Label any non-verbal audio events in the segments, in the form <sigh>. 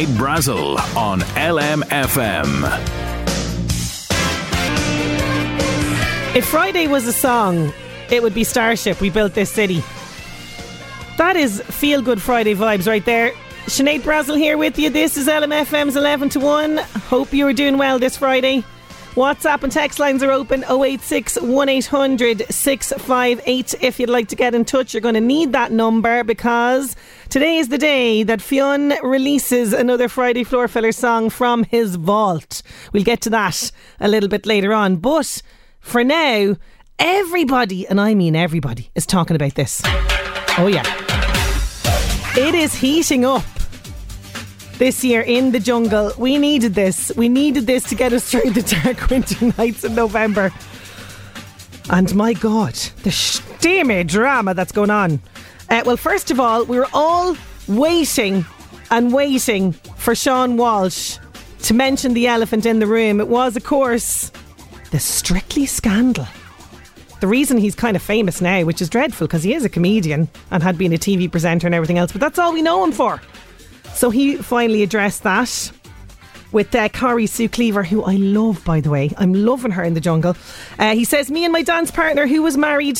Sinead Brazel on LMFM. If Friday was a song, it would be Starship. We built this city. That is feel good Friday vibes right there. Sinead Brazel here with you. This is LMFM's 11 to 1. Hope you are doing well this Friday. WhatsApp and text lines are open 086 1800 658. If you'd like to get in touch, you're going to need that number because today is the day that Fionn releases another Friday Floor Filler song from his vault. We'll get to that a little bit later on. But for now, everybody, and I mean everybody, is talking about this. Oh, yeah. It is heating up this year in the jungle. We needed this. We needed this to get us through the dark <laughs> winter nights in November. And my God, the steamy drama that's going on. Uh, well, first of all, we were all waiting and waiting for Sean Walsh to mention the elephant in the room. It was, of course, the Strictly scandal. The reason he's kind of famous now, which is dreadful because he is a comedian and had been a TV presenter and everything else, but that's all we know him for. So he finally addressed that with uh, Corrie Sue Cleaver, who I love, by the way. I'm loving her in the jungle. Uh, he says, Me and my dance partner, who was married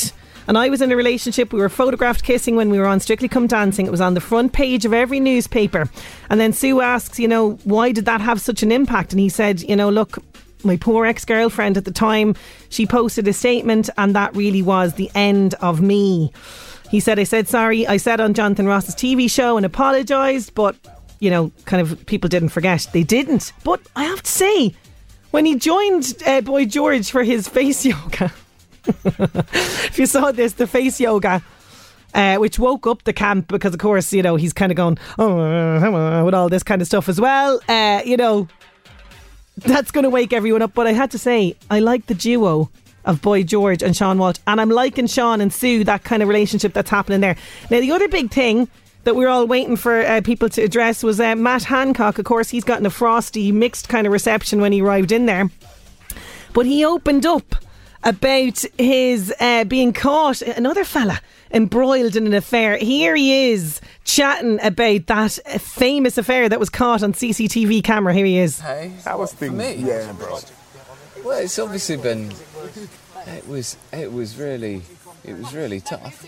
and I was in a relationship, we were photographed kissing when we were on Strictly Come Dancing. It was on the front page of every newspaper. And then Sue asks, you know, why did that have such an impact? And he said, you know, look, my poor ex girlfriend at the time, she posted a statement, and that really was the end of me. He said, I said sorry. I said on Jonathan Ross's TV show and apologised, but, you know, kind of people didn't forget. They didn't. But I have to say, when he joined uh, Boy George for his <laughs> face yoga, <laughs> if you saw this, the face yoga. Uh, which woke up the camp because, of course, you know, he's kind of going, oh, with all this kind of stuff as well. Uh, you know, that's going to wake everyone up. But I had to say, I like the duo of Boy George and Sean Walsh, and I'm liking Sean and Sue, that kind of relationship that's happening there. Now, the other big thing that we are all waiting for uh, people to address was uh, Matt Hancock. Of course, he's gotten a frosty, mixed kind of reception when he arrived in there. But he opened up about his uh, being caught, another fella embroiled in an affair. Here he is chatting about that famous affair that was caught on CCTV camera. Here he is. Hey, I was for thinking, me. yeah, bro. Well, it's obviously been. It was. It was really. It was really tough.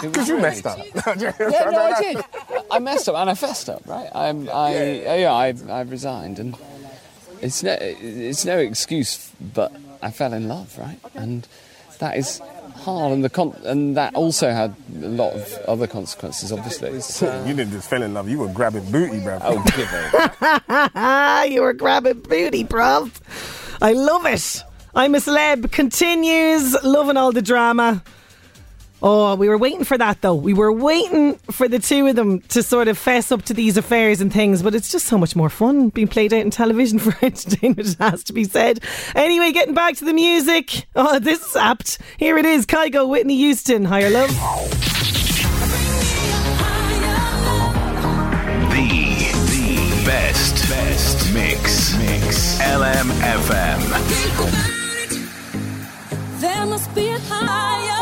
Because you messed up. <laughs> <laughs> Yeah, no, I did. I messed up and I fessed up, right? I'm, I, yeah, I, I resigned, and it's no, it's no excuse, but I fell in love, right? And that is hard, and the con- and that also had a lot of other consequences, obviously. So, uh, You didn't just fell in love. You were grabbing booty, bro. oh, give it. <laughs> you were grabbing booty, bruv. I love it. I'm a celeb continues loving all the drama. Oh, we were waiting for that though. We were waiting for the two of them to sort of fess up to these affairs and things, but it's just so much more fun being played out in television <laughs> for entertainment, it has to be said. Anyway, getting back to the music. Oh, this is apt. Here it is Kygo, Whitney Houston, Higher Love. The the best best mix mix LMFM. There must be a higher.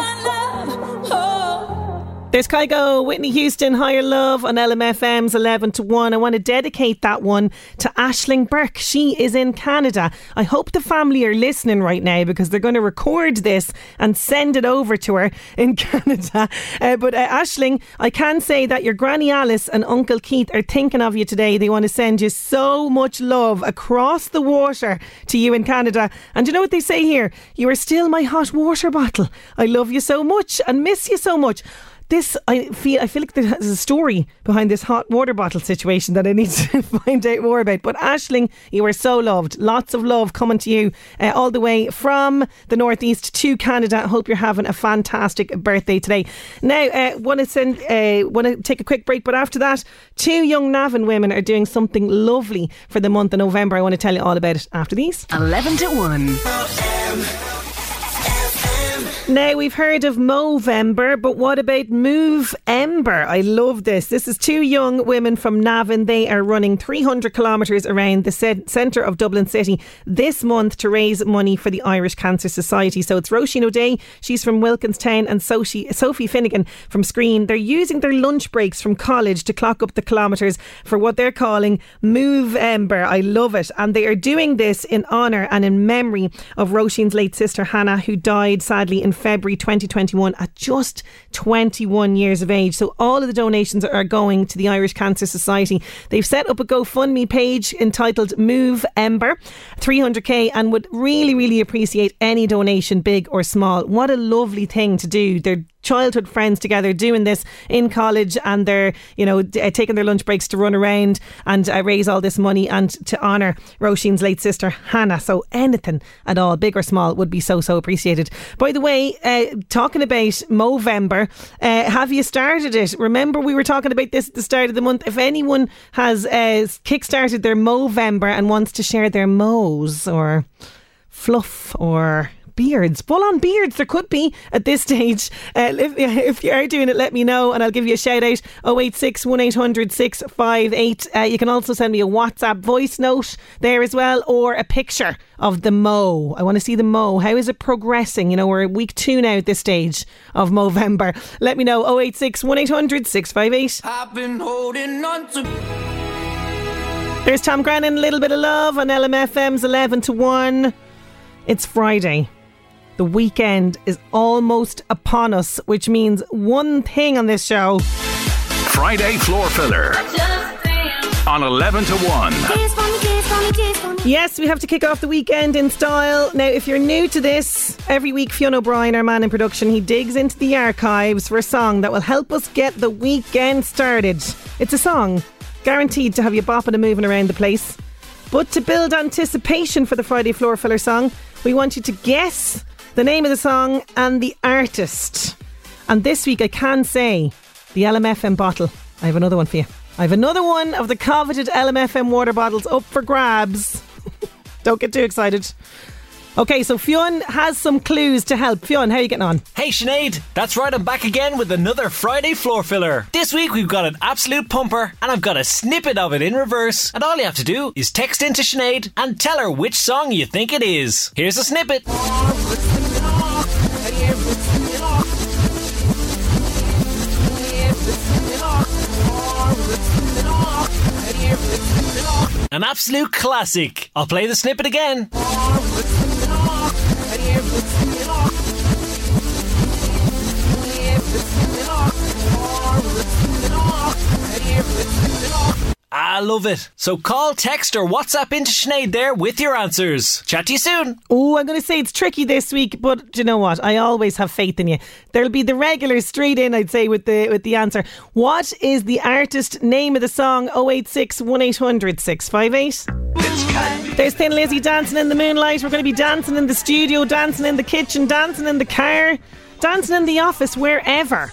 There's Kygo, Whitney Houston, Higher Love on LMFM's 11 to 1. I want to dedicate that one to Ashling Burke. She is in Canada. I hope the family are listening right now because they're going to record this and send it over to her in <laughs> Canada. Uh, but uh, Ashling, I can say that your Granny Alice and Uncle Keith are thinking of you today. They want to send you so much love across the water to you in Canada. And you know what they say here? You are still my hot water bottle. I love you so much and miss you so much this I feel I feel like there's a story behind this hot water bottle situation that I need to <laughs> find out more about. But Ashling, you are so loved. Lots of love coming to you uh, all the way from the northeast to Canada. Hope you're having a fantastic birthday today. Now, uh, want to send uh, want to take a quick break, but after that, two young Navan women are doing something lovely for the month of November. I want to tell you all about it after these. 11 to 1. Now we've heard of Movember, but what about Move Ember? I love this. This is two young women from Navan. They are running 300 kilometres around the ce- centre of Dublin City this month to raise money for the Irish Cancer Society. So it's Roisin O'Day, she's from Wilkinstown, and Sophie, Sophie Finnegan from Skryne. They're using their lunch breaks from college to clock up the kilometres for what they're calling Move Ember. I love it. And they are doing this in honour and in memory of Roisin's late sister Hannah, who died sadly in February 2021 at just 21 years of age. So all of the donations are going to the Irish Cancer Society. They've set up a GoFundMe page entitled Move Ember, 300k, and would really, really appreciate any donation, big or small. What a lovely thing to do. They're childhood friends together doing this in college and they're you know uh, taking their lunch breaks to run around and uh, raise all this money and to honour Roisin's late sister Hannah. So anything at all big or small would be so so appreciated. By the way uh, talking about Movember uh, have you started it? Remember we were talking about this at the start of the month. If anyone has uh, kick-started their Movember and wants to share their mows or fluff or beards, full on beards. There could be at this stage. Uh, if, if you are doing it, let me know and I'll give you a shout out 086 1800 658. Uh, you can also send me a WhatsApp voice note there as well or a picture of the mo. I want to see the mo. How is it progressing? You know, we're at week two now at this stage of Movember. Let me know 086 1800 658. I've been holding on to. There's Tom Grennan, a little bit of love on LMFM's 11 to 1. It's Friday. The weekend is almost upon us, which means one thing on this show. Friday floor filler on 11 to 1. Yes, we have to kick off the weekend in style. Now, if you're new to this, every week Fiona O'Brien, our man in production, he digs into the archives for a song that will help us get the weekend started. It's a song guaranteed to have you bopping and moving around the place. But to build anticipation for the Friday floor filler song, we want you to guess the name of the song and the artist. And this week, I can say the LMFM bottle. I have another one for you. I have another one of the coveted LMFM water bottles up for grabs. <laughs> Don't get too excited. Okay, so Fionn has some clues to help. Fionn, how are you getting on? Hey Sinead, that's right, I'm back again with another Friday floor filler. This week we've got an absolute pumper, and I've got a snippet of it in reverse. And all you have to do is text into Sinead and tell her which song you think it is. Here's a snippet. An absolute classic. I'll play the snippet again. I love it. So call, text, or WhatsApp into Sinead there with your answers. Chat to you soon. Oh, I'm going to say it's tricky this week, but do you know what? I always have faith in you. There'll be the regular straight in, I'd say, with the with the answer. What is the artist name of the song? 086 1800 658. There's Thin Lizzy dancing in the moonlight. We're going to be dancing in the studio, dancing in the kitchen, dancing in the car. dancing in the office, wherever.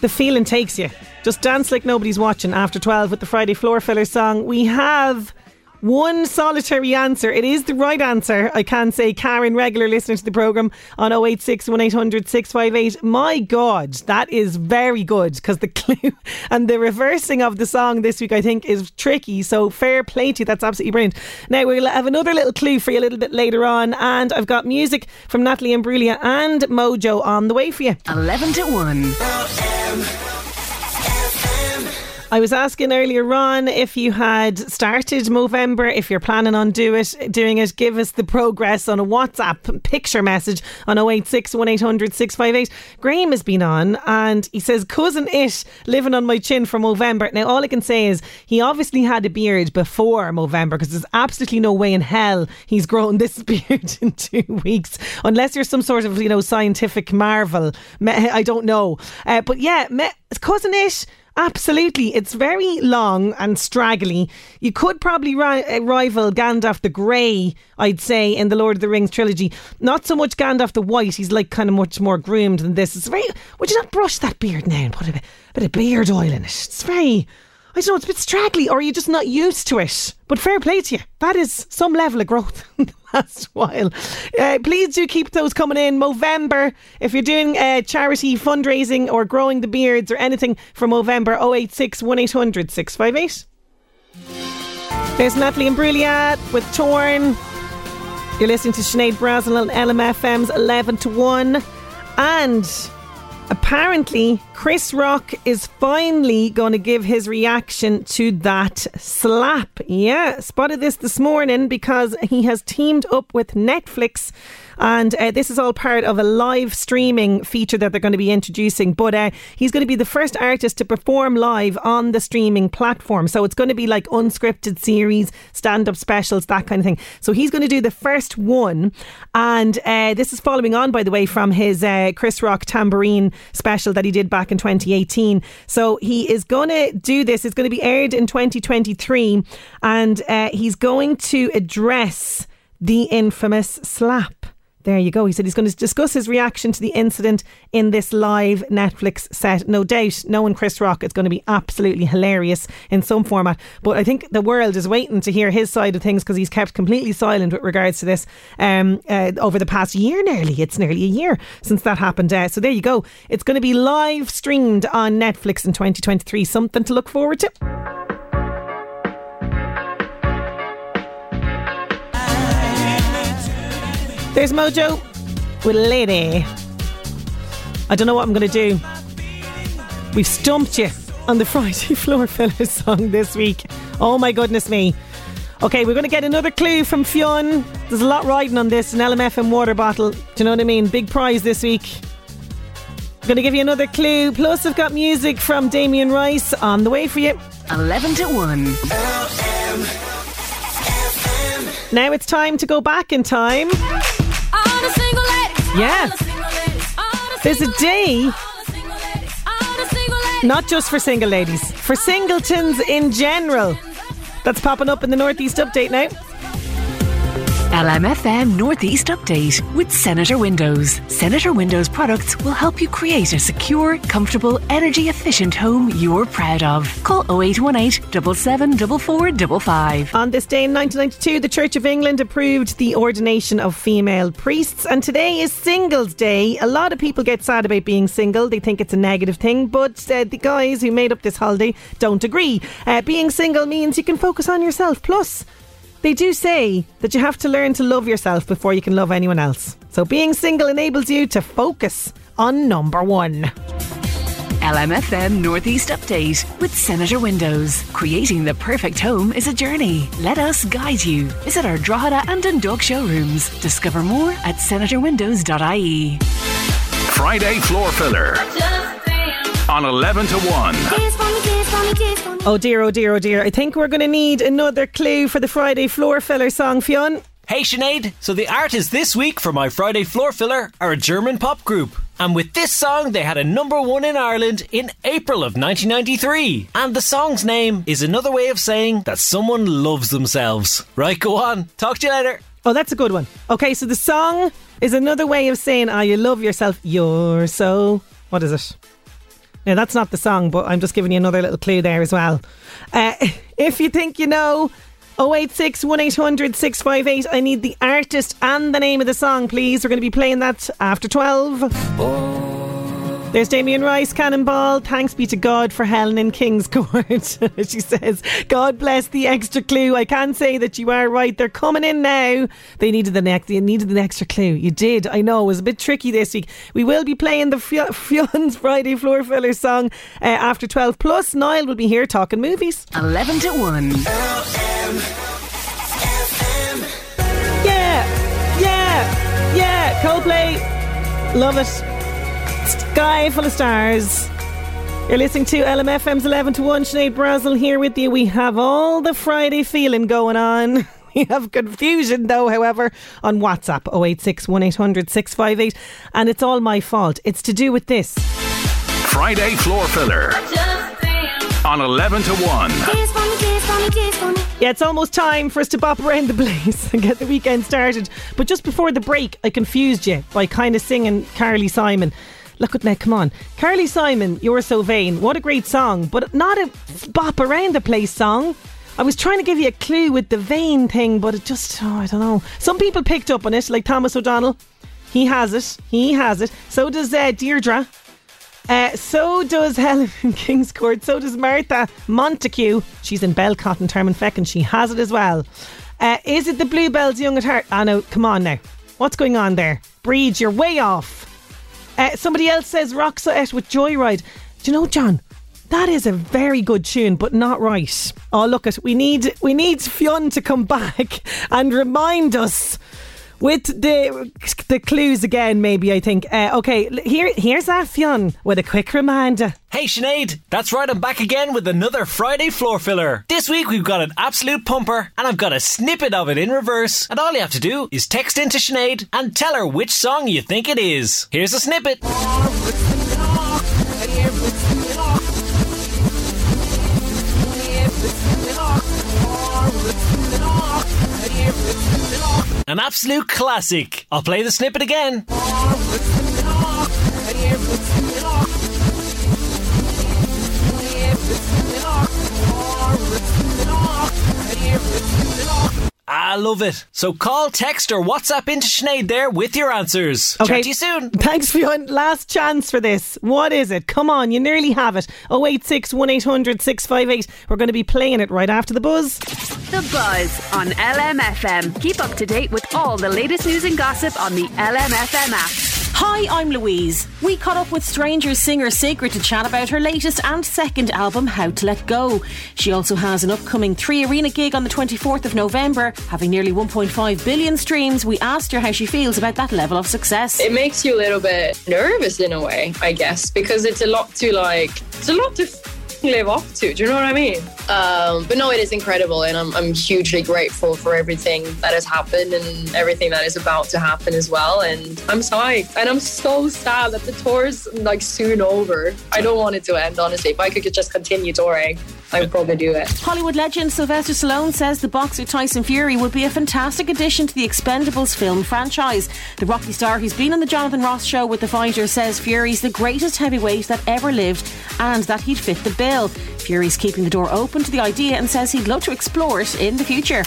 The feeling takes you. Just dance like nobody's watching after 12 with the Friday Floor Filler song. We have one solitary answer. It is the right answer. I can say Karen, regular listener to the programme on 086 1800 658. My God, that is very good because the <laughs> clue and the reversing of the song this week, I think, is tricky. So fair play to you. That's absolutely brilliant. Now, we'll have another little clue for you a little bit later on. And I've got music from Natalie Imbruglia and Modjo on the way for you. 11 to 1. I was asking earlier, Ron, if you had started Movember, if you're planning on do it, doing it, give us the progress on a WhatsApp picture message on 086 1800 658. Graham has been on and he says, Cousin It living on my chin for Movember. Now, all I can say is he obviously had a beard before Movember because there's absolutely no way in hell he's grown <laughs> this beard in two weeks, unless you're some sort of, you know, scientific marvel. I don't know. Uh, but yeah, Cousin It Absolutely. It's very long and straggly. You could probably ri- uh, rival Gandalf the Grey, I'd say, in the Lord of the Rings trilogy. Not so much Gandalf the White. He's like kind of much more groomed than this. It's very. Would you not brush that beard now and put a bit, bit of beard oil in it? It's very. I don't know, it's a bit straggly, or you're you just not used to it? But fair play to you. That is some level of growth <laughs> last while. Uh, please do keep those coming in. Movember, if you're doing uh, charity fundraising or growing the beards or anything for Movember, 086 1800 658. There's Natalie Imbruglia with Torn. You're listening to Sinead Brazel on LMFM's 11 to 1. And Apparently, Chris Rock is finally going to give his reaction to that slap. Yeah, spotted this this morning because he has teamed up with Netflix and uh, this is all part of a live streaming feature that they're going to be introducing. But uh, he's going to be the first artist to perform live on the streaming platform. So it's going to be like unscripted series, stand up specials, that kind of thing. So he's going to do the first one. And uh, this is following on, by the way, from his uh, Chris Rock Tamborine special that he did back in 2018. So he is going to do this. It's going to be aired in 2023. And uh, he's going to address the infamous slap. There you go. He said he's going to discuss his reaction to the incident in this live Netflix set. No doubt, knowing Chris Rock, it's going to be absolutely hilarious in some format. But I think the world is waiting to hear his side of things because he's kept completely silent with regards to this um, uh, over the past year nearly. It's nearly a year since that happened. Uh, so there you go. It's going to be live streamed on Netflix in 2023. Something to look forward to. There's Modjo with Lady. I don't know what I'm going to do. We've stumped you on the <laughs> Friday Floor Filler song this week. Oh my goodness me. Okay, we're going to get another clue from Fionn. There's a lot riding on this an LMFM water bottle. Do you know what I mean? Big prize this week. I'm going to give you another clue. Plus, I've got music from Damien Rice on the way for you. 11 to 1. Now it's time to go back in time. Yeah. There's a day, not just for single ladies, for singletons in general. That's popping up in the Northeast Update now. LMFM Northeast Update with Senator Windows. Senator Windows products will help you create a secure, comfortable, energy efficient home you're proud of. Call 0818 774455. On this day in 1992, the Church of England approved the ordination of female priests, and today is Singles Day. A lot of people get sad about being single, they think it's a negative thing, but uh, the guys who made up this holiday don't agree. Uh, being single means you can focus on yourself. Plus, they do say that you have to learn to love yourself before you can love anyone else. So being single enables you to focus on number one. LMFM Northeast Update with Senator Windows. Creating the perfect home is a journey. Let us guide you. Visit our Drogheda and Dundalk showrooms. Discover more at senatorwindows.ie. Friday Floor Filler on 11 to 1. Oh dear, oh dear, oh dear. I think we're going to need another clue for the Friday floor filler song, Fionn. Hey Sinead, so the artists this week for my Friday floor filler are a German pop group. And with this song, they had a number one in Ireland in April of 1993. And the song's name is another way of saying that someone loves themselves. Right, go on. Talk to you later. Oh, that's a good one. Okay, so the song is another way of saying, ah, you love yourself. You're so. What is it? Now, that's not the song, but I'm just giving you another little clue there as well. Uh, <laughs> if you think you know, 086 1800 658. I need the artist and the name of the song, please. We're going to be playing that after 12. There's Damien Rice, Cannonball. Thanks be to God for Helen in King's <laughs> Court. <laughs> she says, God bless the extra clue. I can say that you are right. They're coming in now. They needed the next. They needed the extra clue. You did. I know. It was a bit tricky this week. We will be playing the <laughs> Fionn's Friday Floor Filler song uh, after 12. Plus, Niall will be here talking movies. 11 to 1. Yeah. Yeah. Yeah. Coldplay. Love it. Sky full of stars. You're listening to LMFM's 11 to 1. Sinead Brazel here with you. We have all the Friday feeling going on. <laughs> We have confusion though, however, on WhatsApp 086 1800 658. And it's all my fault. It's to do with this Friday Floor Filler on 11 to 1. Yeah, it's almost time for us to bop around the place <laughs> and get the weekend started. But just before the break, I confused you by kind of singing Carly Simon. Look at now, come on. Carly Simon, You're So Vain. What a great song, but not a bop around the place song. I was trying to give you a clue with the vain thing, but it just, oh, I don't know. Some people picked up on it, like Thomas O'Donnell. He has it. He has it. So does uh, Deirdre. Uh, so does <laughs> Helen in Kingscourt. So does Martha Montague. She's in Belcott and Termonfeckin. She has it as well. Uh, is it the Bluebells Young at Heart? Ah, no, come on now. What's going on there? Breed, you're way off. Uh, somebody else says Roxette with Joyride. Do you know, John? That is a very good tune, but not right. Oh, look at we need we need Fionn to come <laughs> back and remind us with the the clues again. Maybe I think. Uh, okay, here here's our Fionn with a quick reminder. Hey Sinead, that's right. I'm back again with another Friday floor filler. This week we've got an absolute pumper, and I've got a snippet of it in reverse. And all you have to do is text into Sinead and tell her which song you think it is. Here's a snippet. An absolute classic. I'll play the snippet again. I love it. So call, text, or WhatsApp into Sinead there with your answers. Okay. Chat to you soon. Thanks for your last chance for this. What is it? Come on, you nearly have it. 086 1800 658. We're going to be playing it right after the buzz. The Buzz on LMFM. Keep up to date with all the latest news and gossip on the LMFM app. Hi, I'm Louise. We caught up with Stranger singer Sigrid to chat about her latest and second album, How to Let Go. She also has an upcoming three arena gig on the 24th of November, having nearly 1.5 billion streams. We asked her how she feels about that level of success. It makes you a little bit nervous in a way, I guess, because it's a lot to like, it's a lot to <laughs> live off to. Do you know what I mean? Um, but no, it is incredible, and I'm, I'm hugely grateful for everything that has happened and everything that is about to happen as well. And I'm psyched, and I'm so sad that the tour is like soon over. I don't want it to end, honestly. If I could just continue touring, I would probably do it. Hollywood legend Sylvester Stallone says the boxer Tyson Fury would be a fantastic addition to the Expendables film franchise. The Rocky star who's been on the Jonathan Ross show with the fighter says Fury's the greatest heavyweight that ever lived and that he'd fit the bill. Fury's keeping the door open to the idea and says he'd love to explore it in the future.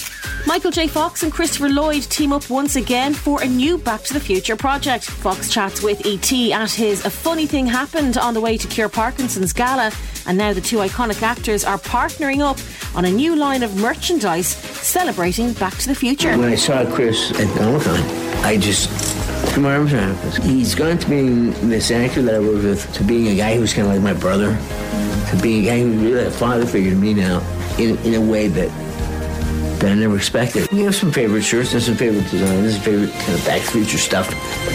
Michael J. Fox and Christopher Lloyd team up once again for a new Back to the Future project. Fox chats with E.T. at his A Funny Thing Happened on the way to cure Parkinson's gala, and now the two iconic actors are partnering up on a new line of merchandise celebrating Back to the Future. When I saw Chris at Comic-Con, I just threw my arms. He's gone to being this actor that I worked with to being a guy who's kind of like my brother to being a guy who's really a father figure to me now in, in a way that that I never expected. We have some favorite shirts and some favorite designs and favorite kind of Back Future stuff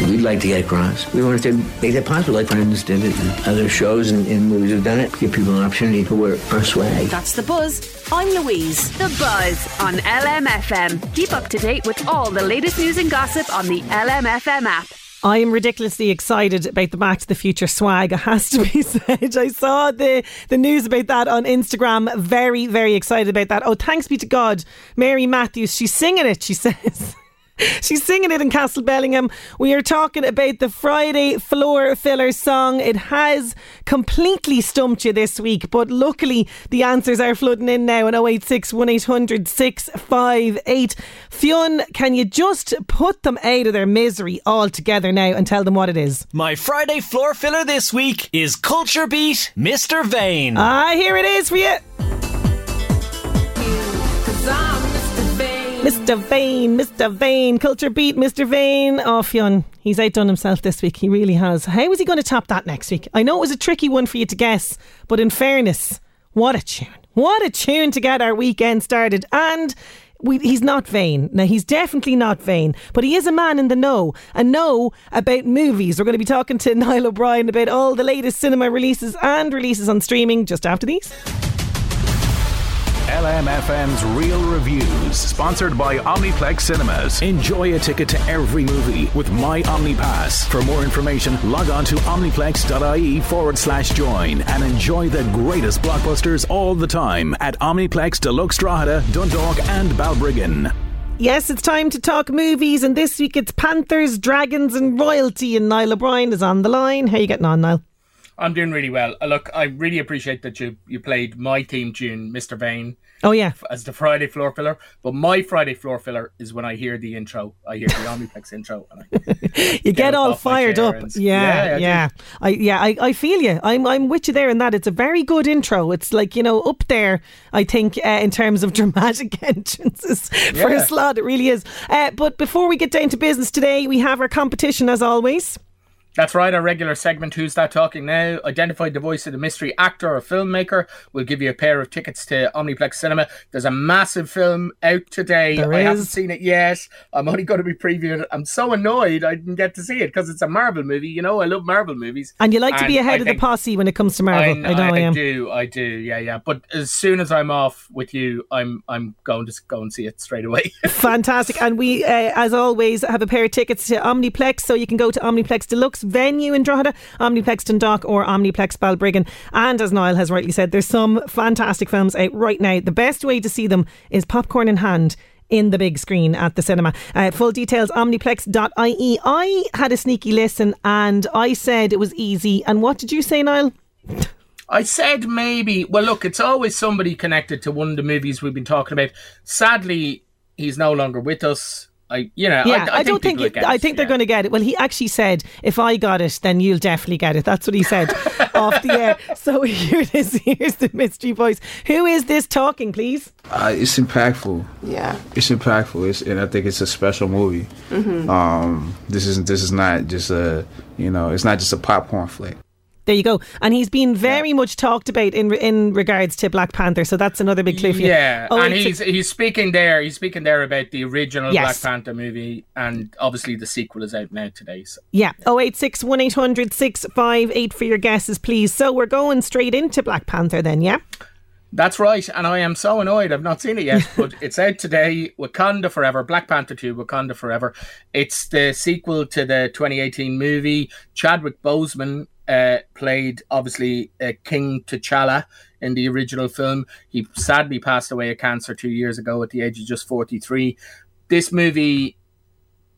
we'd like to get across. We wanted to make that possible, like Friends did it, and other shows and, and movies have done it, give people an opportunity to wear our swag. That's The Buzz. I'm Louise. The Buzz on LMFM. Keep up to date with all the latest news and gossip on the LMFM app. I am ridiculously excited about the Back to the Future swag. It has to be <laughs> said. I saw the, the news about that on Instagram. Very, very excited about that. Oh, thanks be to God. Mary Matthews, she's singing it, she says. <laughs> <laughs> She's singing it in Castlebellingham. We are talking about the Friday floor filler song. It has completely stumped you this week, but luckily the answers are flooding in now on 086 1800 658. Fionn, can you just put them out of their misery altogether now and tell them what it is? My Friday floor filler this week is Culture Beat Mr. Vain. Ah, here it is for you. Mr. Vain, Mr. Vain, Culture Beat, Mr. Vain. Oh, Fionn, he's outdone himself this week. He really has. How is he going to top that next week? I know it was a tricky one for you to guess, but in fairness, what a tune. What a tune to get our weekend started. And we, he's not vain. Now, he's definitely not vain, but he is a man in the know and know about movies. We're going to be talking to <laughs> Niall O'Brien about all the latest cinema releases and releases on streaming just after these. LMFM's Real Reviews, sponsored by Omniplex Cinemas. Enjoy a ticket to every movie with My OmniPass. For more information, log on to omniplex.ie forward slash join and enjoy the greatest blockbusters all the time at Omniplex Deluxe Drogheda, Dundalk, and Balbriggan. Yes, it's time to talk movies, and this week it's Panthers, Dragons, and Royalty. And Niall O'Brien is on the line. How are you getting on, Niall? I'm doing really well. Uh, look, I really appreciate that you you played my theme tune, Mr. Vain. Oh yeah, as the Friday floor filler. But my Friday floor filler is when I hear the intro. I hear the <laughs> Omniplex intro, and I you get, all fired up. And, yeah, yeah, yeah. I, yeah, I, I feel you. I'm I'm with you there in that. It's a very good intro. It's like you know up there. I think uh, in terms of <laughs> dramatic <laughs> entrances for a slot, it really is. Uh, but before we get down to business today, we have our competition as always. That's right, our regular segment, Who's That Talking Now? Identify the voice of the mystery actor or filmmaker. We'll give you a pair of tickets to Omniplex Cinema. There's a massive film out today. There I haven't seen it yet. I'm only going to be previewing it. I'm so annoyed I didn't get to see it because it's a Marvel movie. You know, I love Marvel movies. And you like to be ahead I of the posse when it comes to Marvel. I, know I, am. I do, I do, yeah, yeah. But as soon as I'm off with you, I'm I'm going to go and see it straight away. <laughs> Fantastic. And we, uh, as always, have a pair of tickets to Omniplex. So you can go to Omniplex Deluxe venue in Drogheda, Omniplex Dundalk, or Omniplex Balbriggan. And as Niall has rightly said, there's some fantastic films out right now. The best way to see them is popcorn in hand. In the big screen at the cinema. Uh, full details omniplex.ie. I had a sneaky listen and I said it was easy. And what did you say, Niall? I said maybe. Well, look, it's always somebody connected to one of the movies we've been talking about. Sadly, he's no longer with us. I, you know, Yeah, I, I, don't think. people it- get I it, think they're going to get it. Well, he actually said, "If I got it, then you'll definitely get it." That's what he said <laughs> off the air. So <laughs> here it is. Here's the mystery voice. Who is this talking, please? Uh, it's impactful. Yeah. It's impactful. It's, and I think it's a special movie. Mhm. Um, this is this is not just a you know it's not just a popcorn flick. There you go. And he's been very much talked about in in regards to Black Panther. So that's another big clue for you. Yeah, Oh, and it's a- he's he's speaking there. He's speaking there about the original Yes. Black Panther movie, and obviously the sequel is out now today. So. Yeah, 086 1800 658 for your guesses, please. So we're going straight into Black Panther then, yeah? That's right, and I am so annoyed I've not seen it yet, but <laughs> it's out today. Wakanda Forever, Black Panther 2, Wakanda Forever. It's the sequel to the 2018 movie. Chadwick Boseman uh, played, obviously, uh, King T'Challa in the original film. He sadly passed away of cancer two years ago at the age of just 43. This movie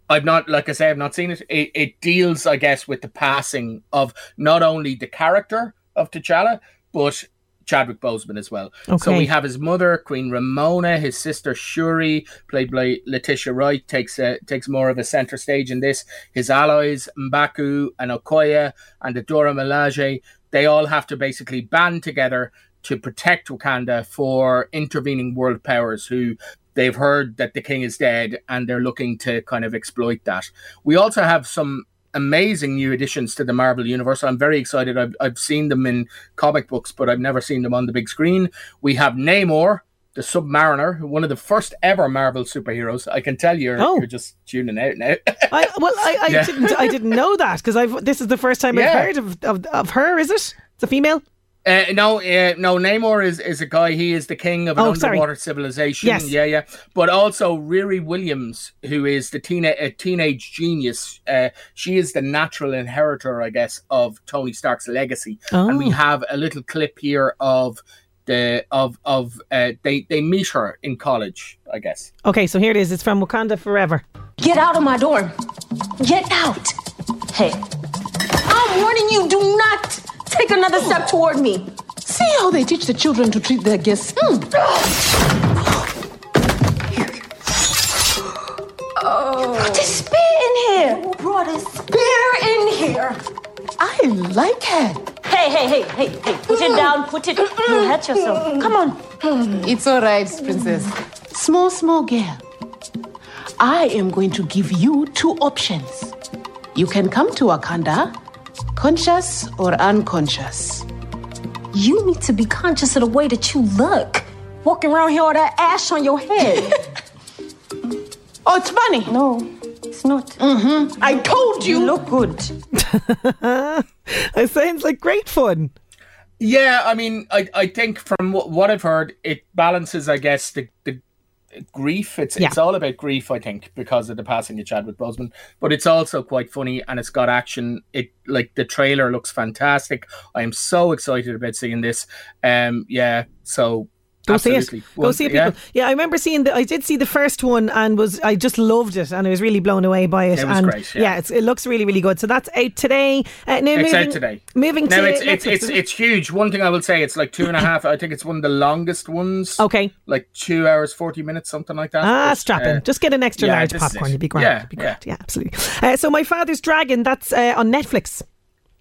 I've not, like I say, I've not seen it. It, it deals, I guess, with the passing of not only the character of T'Challa, but Chadwick Boseman as well. So we have his mother, Queen Ramonda, his sister Shuri, played by Letitia Wright, takes a, takes more of a center stage in this. His allies, Mbaku and Okoye and Adora Milaje, they all have to basically band together to protect Wakanda for intervening world powers who they've heard that the king is dead and they're looking to kind of exploit that. We also have some amazing new additions to the Marvel universe. I'm very excited. I've, I've seen them in comic books, but I've never seen them on the big screen. We have Namor, the Submariner, one of the first ever Marvel superheroes. I can tell you're, Oh. you're just tuning out now. <laughs> I, well, I, I Yeah. didn't. I didn't know that because I've. This is the first time I've heard of, of of her. Is it? It's a female. Uh, no, uh, no. Namor is, is a guy. He is the king of an Oh, sorry. underwater civilization. Yes. Yeah, yeah. But also Riri Williams, who is the teen a teenage genius. Uh, she is the natural inheritor, I guess, of Tony Stark's legacy. Oh. And we Oh. have a little clip here of the of of uh, they they meet her in college, I guess. Okay, so here it is. It's from Wakanda Forever. Get out of my dorm. Get out. Hey, I'm warning you, do not take another step toward me. See how they teach the children to treat their guests. Hmm. Oh. Put this spear in here. Who brought a spear in here? I like it. Hey, hey, hey, hey, hey. Put it down. Put it. You'll hurt yourself. Come on. It's all right, princess. Small, small girl. I am going to give you two options. You can come to Wakanda, conscious or unconscious. You need to be conscious of the way that you look. Walking around here with that ash on your head. <laughs> Oh, it's funny. No, it's not. Mm-hmm. I told you. You look good. <laughs> it sounds like great fun. Yeah, I mean, I, I think from what, what I've heard, it balances, I guess, the, the grief. It's Yeah. it's all about grief, I think, because of the passing of Chadwick Boseman. But it's also quite funny and it's got action. It like the trailer looks fantastic. I am so excited about seeing this. Um, yeah, so Go absolutely. see it. Go Well, see it, people. Yeah. I remember seeing the. I did see the first one and was. I just loved it and I was really blown away by it. It was and great, yeah. it's, it looks really, really good. So that's out today. Uh, now It's moving, out today. Moving now to it's it's it's, it's huge. One thing I will say, it's like two and a half. I think it's one of the longest ones. Okay. Like two hours forty minutes, something like that. Ah, strapping. uh, Just get an extra yeah, large popcorn. You'd be great. Yeah, be yeah. great. Yeah, absolutely. Uh, so, My Father's Dragon, that's uh, on Netflix.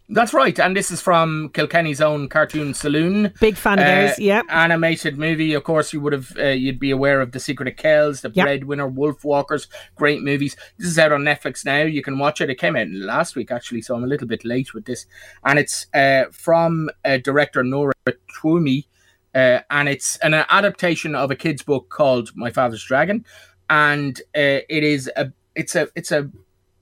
That's right, and this is from Kilkenny's own Cartoon Saloon. Big fan of theirs, yeah. Animated movie, of course. You would have, uh, you'd be aware of The Secret of Kells, The Yep. Breadwinner, Wolfwalkers, great movies. This is out on Netflix now. You can watch it. It came out last week actually, so I'm a little bit late with this. And it's uh, from uh, director Nora Twomey, uh, and it's an adaptation of a kid's book called My Father's Dragon, and uh, it is a, it's a, it's a,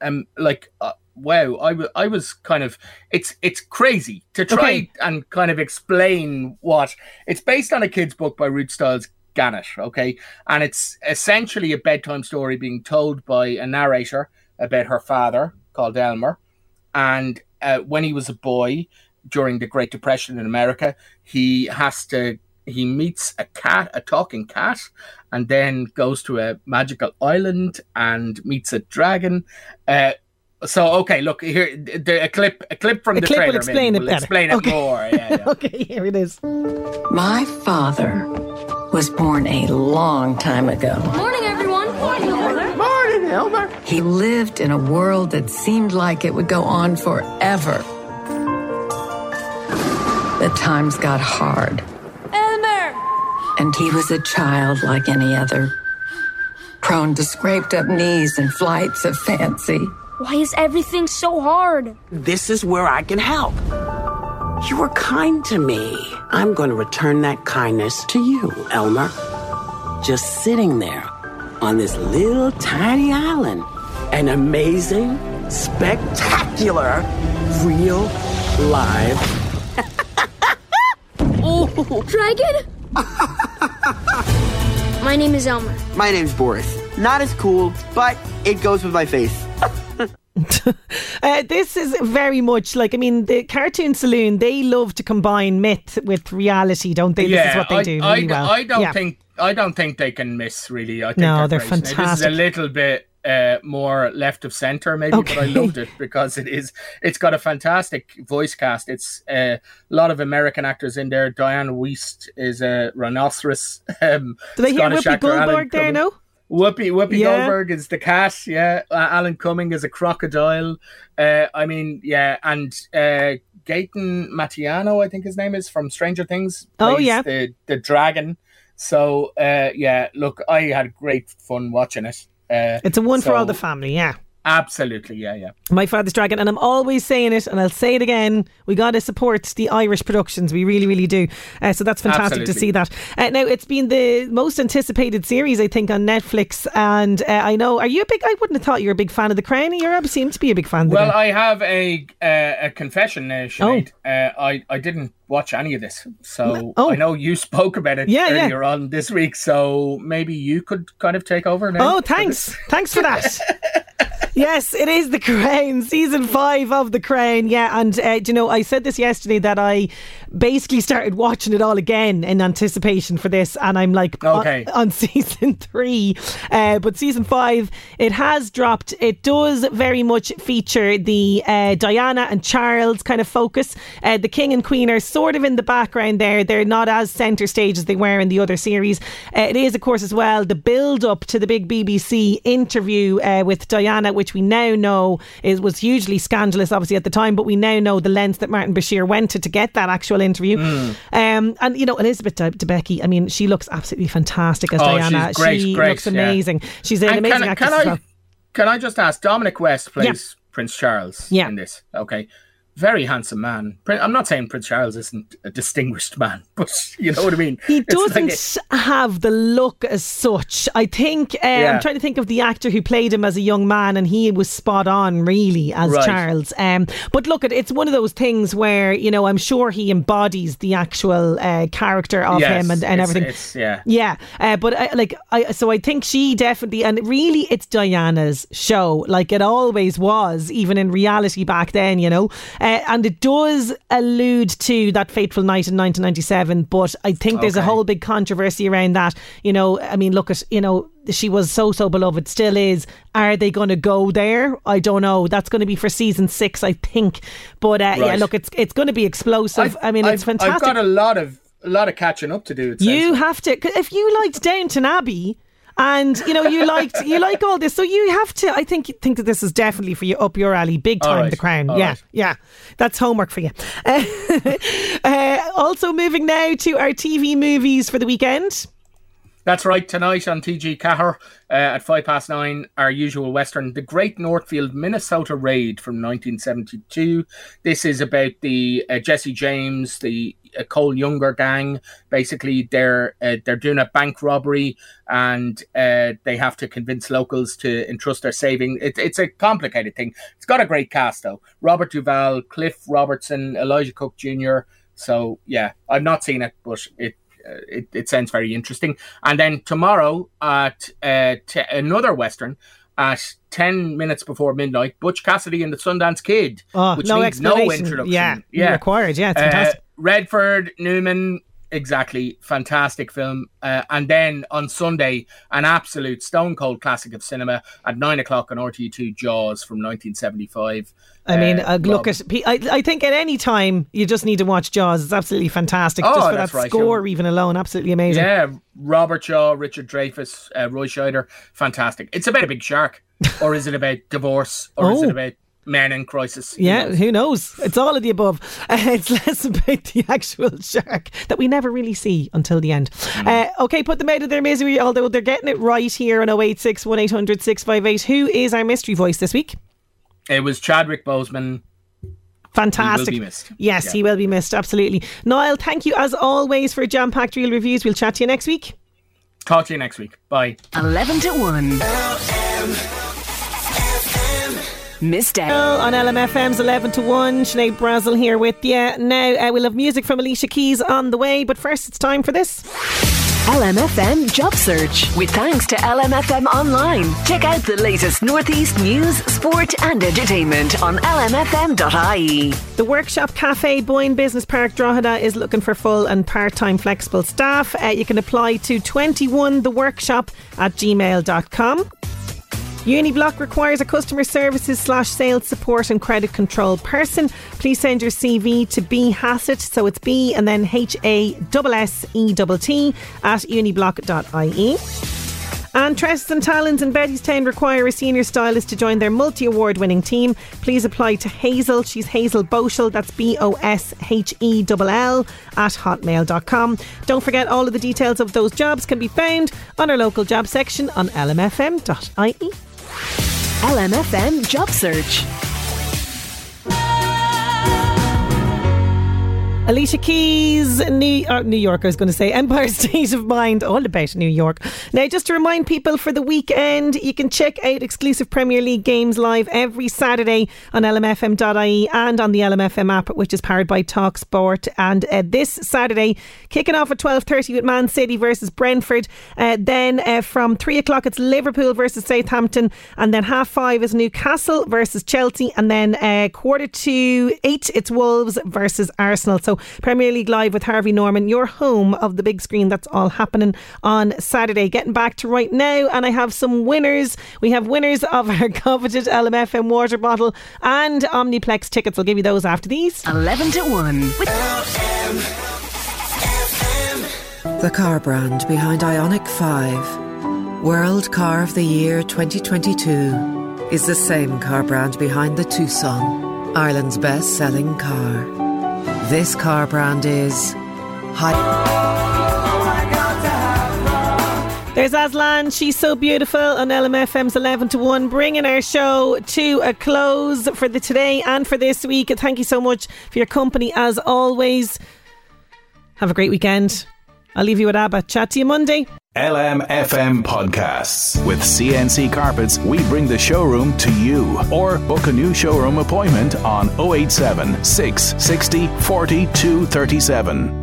um, like. Wow, I wa- I was kind of it's it's crazy to try Okay. and kind of explain what it's based on a kid's book by Ruth Stiles Gannett, okay? And it's essentially a bedtime story being told by a narrator about her father called Elmer. And uh, when he was a boy during the Great Depression in America, he has to he meets a cat, a talking cat, and then goes to a magical island and meets a dragon. Uh, so okay, look here, the, a clip, a clip from A the clip will explain maybe it will better. explain it Okay. more. Yeah, yeah. <laughs> okay, here it is. My father was born a long time ago. Morning, everyone. Morning, Elmer. Morning, Elmer. He lived in a world that seemed like it would go on forever. The times got hard, Elmer. and he was a child like any other, prone to scraped up knees and flights of fancy. Why is everything so hard? This is where I can help. You were kind to me. I'm going to return that kindness to you, Elmer. Just sitting there on this little tiny island. An amazing, spectacular, real, live. <laughs> Oh, dragon? <laughs> My name is Elmer. My name's Boris. Not as cool, but it goes with my face. <laughs> Uh, this is very much like I mean the cartoon saloon. They love to combine myth with reality, don't they? this is what they I, do I, really well. I don't Yeah. think I don't think they can miss really. I think No, they're, they're. Now, This is a little bit uh, more left of center, maybe, but I loved it because it is. It's got a fantastic voice cast. It's uh, a lot of American actors in there. Dianne Wiest is a rhinoceros. <laughs> Um, Do they hear Whoopi Goldberg there? No. Whoopi Whoopi Yeah. Goldberg is the cat. Yeah, uh, Alan Cumming is a crocodile. Uh, I mean, yeah, and uh, Gaten Mattiano, I think his name is from Stranger Things. Oh, yeah. the the dragon. So uh, yeah, look, I had great fun watching it. Uh, It's a one for all the family. Yeah. Absolutely, yeah, yeah. My Father's Dragon, and I'm always saying it, and I'll say it again. We got to support the Irish productions. We really, really do. Uh, so that's fantastic to see that. Uh, now, it's been the most anticipated series, I think, on Netflix. And uh, I know, are you a big? I wouldn't have thought you were a big fan of The Crown. You seem to be a big fan. Well. I have a uh, a confession, uh, Sinead. Oh. Uh, I I didn't watch any of this, so Oh. I know you <laughs> spoke about it Yeah, yeah. earlier on this week. So maybe you could kind of take over now. Oh, thanks. thanks for that. <laughs> yes, it is The Crown, season five of The Crown. Yeah, and uh, do you know, I said this yesterday that I basically started watching it all again in anticipation for this, and I'm like on- Okay. on, <laughs> season three. Uh, but season five, it has dropped. It does very much feature the uh, Diana and Charles kind of focus. Uh, the King and Queen are sort of in the background there. They're not as centre stage as they were in the other series. Uh, it is, of course, as well the build up to the big BBC interview uh, with Diana, which we now know is was hugely scandalous, obviously at the time, but we now know the lengths that Martin Bashir went to to get that actual interview. Mm. Um, and you know Elizabeth De- Debicki, I mean, she looks absolutely fantastic as Oh, Diana. she looks yeah. amazing. She's an And amazing can, actress. Can I, well. can I just ask? Dominic West plays Prince Charles Yeah. in this. Okay. Very handsome man. I'm not saying Prince Charles isn't a distinguished man, <laughs> but you know what I mean. He It's like doesn't have the look as such. I think uh, Yeah. I'm trying to think of the actor who played him as a young man, and he was spot on, really, as Right. Charles. Um, but look, it, it's one of those things where you know I'm sure he embodies the actual uh, character of Yes, him and, and it's- everything. it's- yeah. Yeah, uh, but I, like, I so I think she definitely, and really, it's Diana's show, like it always was, even in reality back then, you know. Uh, and it does allude to that fateful night in 1997, but I think there's a whole big controversy around that. You know, I mean, look at you know. She was so so beloved, still is. Are they going to go there? I don't know. That's going to be for season six, I think. But uh, yeah, look, it's it's going to be explosive. I mean, it's I've- fantastic. I've got a lot of a lot of catching up to do. You have to if you liked Downton Abbey and you know you liked you like all this, so you have to. I think think that this is definitely for you up your alley, big time. right, The Crown, all yeah, right. yeah, that's homework for you. Uh, <laughs> uh, also moving now to our TV movies for the weekend. That's right. Tonight on TG4 uh, at five past nine, our usual western, The Great Northfield Minnesota Raid from 1972. This is about the uh, Jesse James, the uh, Cole Younger gang. Basically, they're uh, they're doing a bank robbery and uh, they have to convince locals to entrust their saving. It, it's a complicated thing. It's got a great cast though: Robert Duvall, Cliff Robertson, Elisha Cook Jr. So yeah, I've not seen it, but it uh, it, it sounds very interesting. And then tomorrow at uh, t- another Western at 10 minutes before midnight, Butch Cassidy and the Sundance Kid, Oh, which no needs no introduction. Yeah, required. Yeah, it's Uh, fantastic. Redford, Newman, exactly. Fantastic film. Uh, and then on Sunday, an absolute stone cold classic of cinema at 9 o'clock on RTÉ2 Jaws from 1975. I mean, Uh, uh, look at. I, I think at any time you just need to watch Jaws. It's absolutely fantastic. Oh, just for that right, score, even alone, absolutely amazing. Yeah, Robert Shaw, Richard Dreyfuss, uh, Roy Scheider, fantastic. It's about a big shark, or is it about divorce, or is Oh. it about men in crisis? Who Yeah, knows? who knows? It's all of the above. <laughs> Uh, it's less about the actual shark that we never really see until the end. Mm. Uh, okay, put them out of their misery, although they're getting it right here on 086 1800 658. Who is our mystery voice this week? It was Chadwick Boseman. Fantastic. He will be missed. Yes, Yeah. he will be missed, absolutely. Niall, thank you as always for jam packed real reviews. We'll chat to you next week. Talk to you next week. Bye. 11 to 1. Missed out. Well, on LMFM's 11 to 1, Sinead Brazel here with you. Now, uh, we'll have music from Alicia Keys on the way, but first it's time for this. LMFM Job Search. With thanks to LMFM Online. Check out the latest Northeast news, sport, and entertainment on lmfm.ie. The Workshop Cafe Boyne Business Park Drogheda is looking for full and part time flexible staff. Uh, you can apply to 21theworkshop at gmail.com. Uniblock requires a customer services slash sales support and credit control person. Please send your CV to B Hassett, so it's B and then H A S S E T T at uniblock.ie. And Tresses and Talons in Bettystown require a senior stylist to join their multi award winning team. Please apply to Hazel. She's Hazel Boshell. That's B O S H E L L at hotmail.com. Don't forget, all of the details of those jobs can be found on our local job section on lmfm.ie. LMFM Job Search. Alicia Keys, New, uh, New York, I was going to say, Empire <laughs> State of Mind, all about New York. Now, just to remind people for the weekend, you can check out exclusive Premier League games live every Saturday on lmfm.ie and on the LMFM app, which is powered by TalkSport. And uh, this Saturday, kicking off at 12.30 with Man City versus Brentford. Uh, then uh, from 3 o'clock, it's Liverpool versus Southampton. And then half five is Newcastle versus Chelsea. And then uh, quarter to eight, it's Wolves versus Arsenal. So Premier League Live with Harvey Norman, your home of the big screen. That's all happening on Saturday. Getting back to right now, and I have some winners. We have winners of our <laughs> coveted LMFM water bottle and Omniplex tickets. I'll give you those after these. 11 to 1. The car brand behind IONIQ 5, World Car of the Year 2022, is the same car brand behind the Tucson, Ireland's best selling car. This car brand is There's Aslan. She's so beautiful on LMFM's 11 to 1, bringing our show to a close for the today and for this week. Thank you so much for your company as always. Have a great weekend. I'll leave you with ABBA. Chat to you Monday. LMFM podcasts. With CNC Carpets, we bring the showroom to you. Or book a new showroom appointment on 087 660 4237.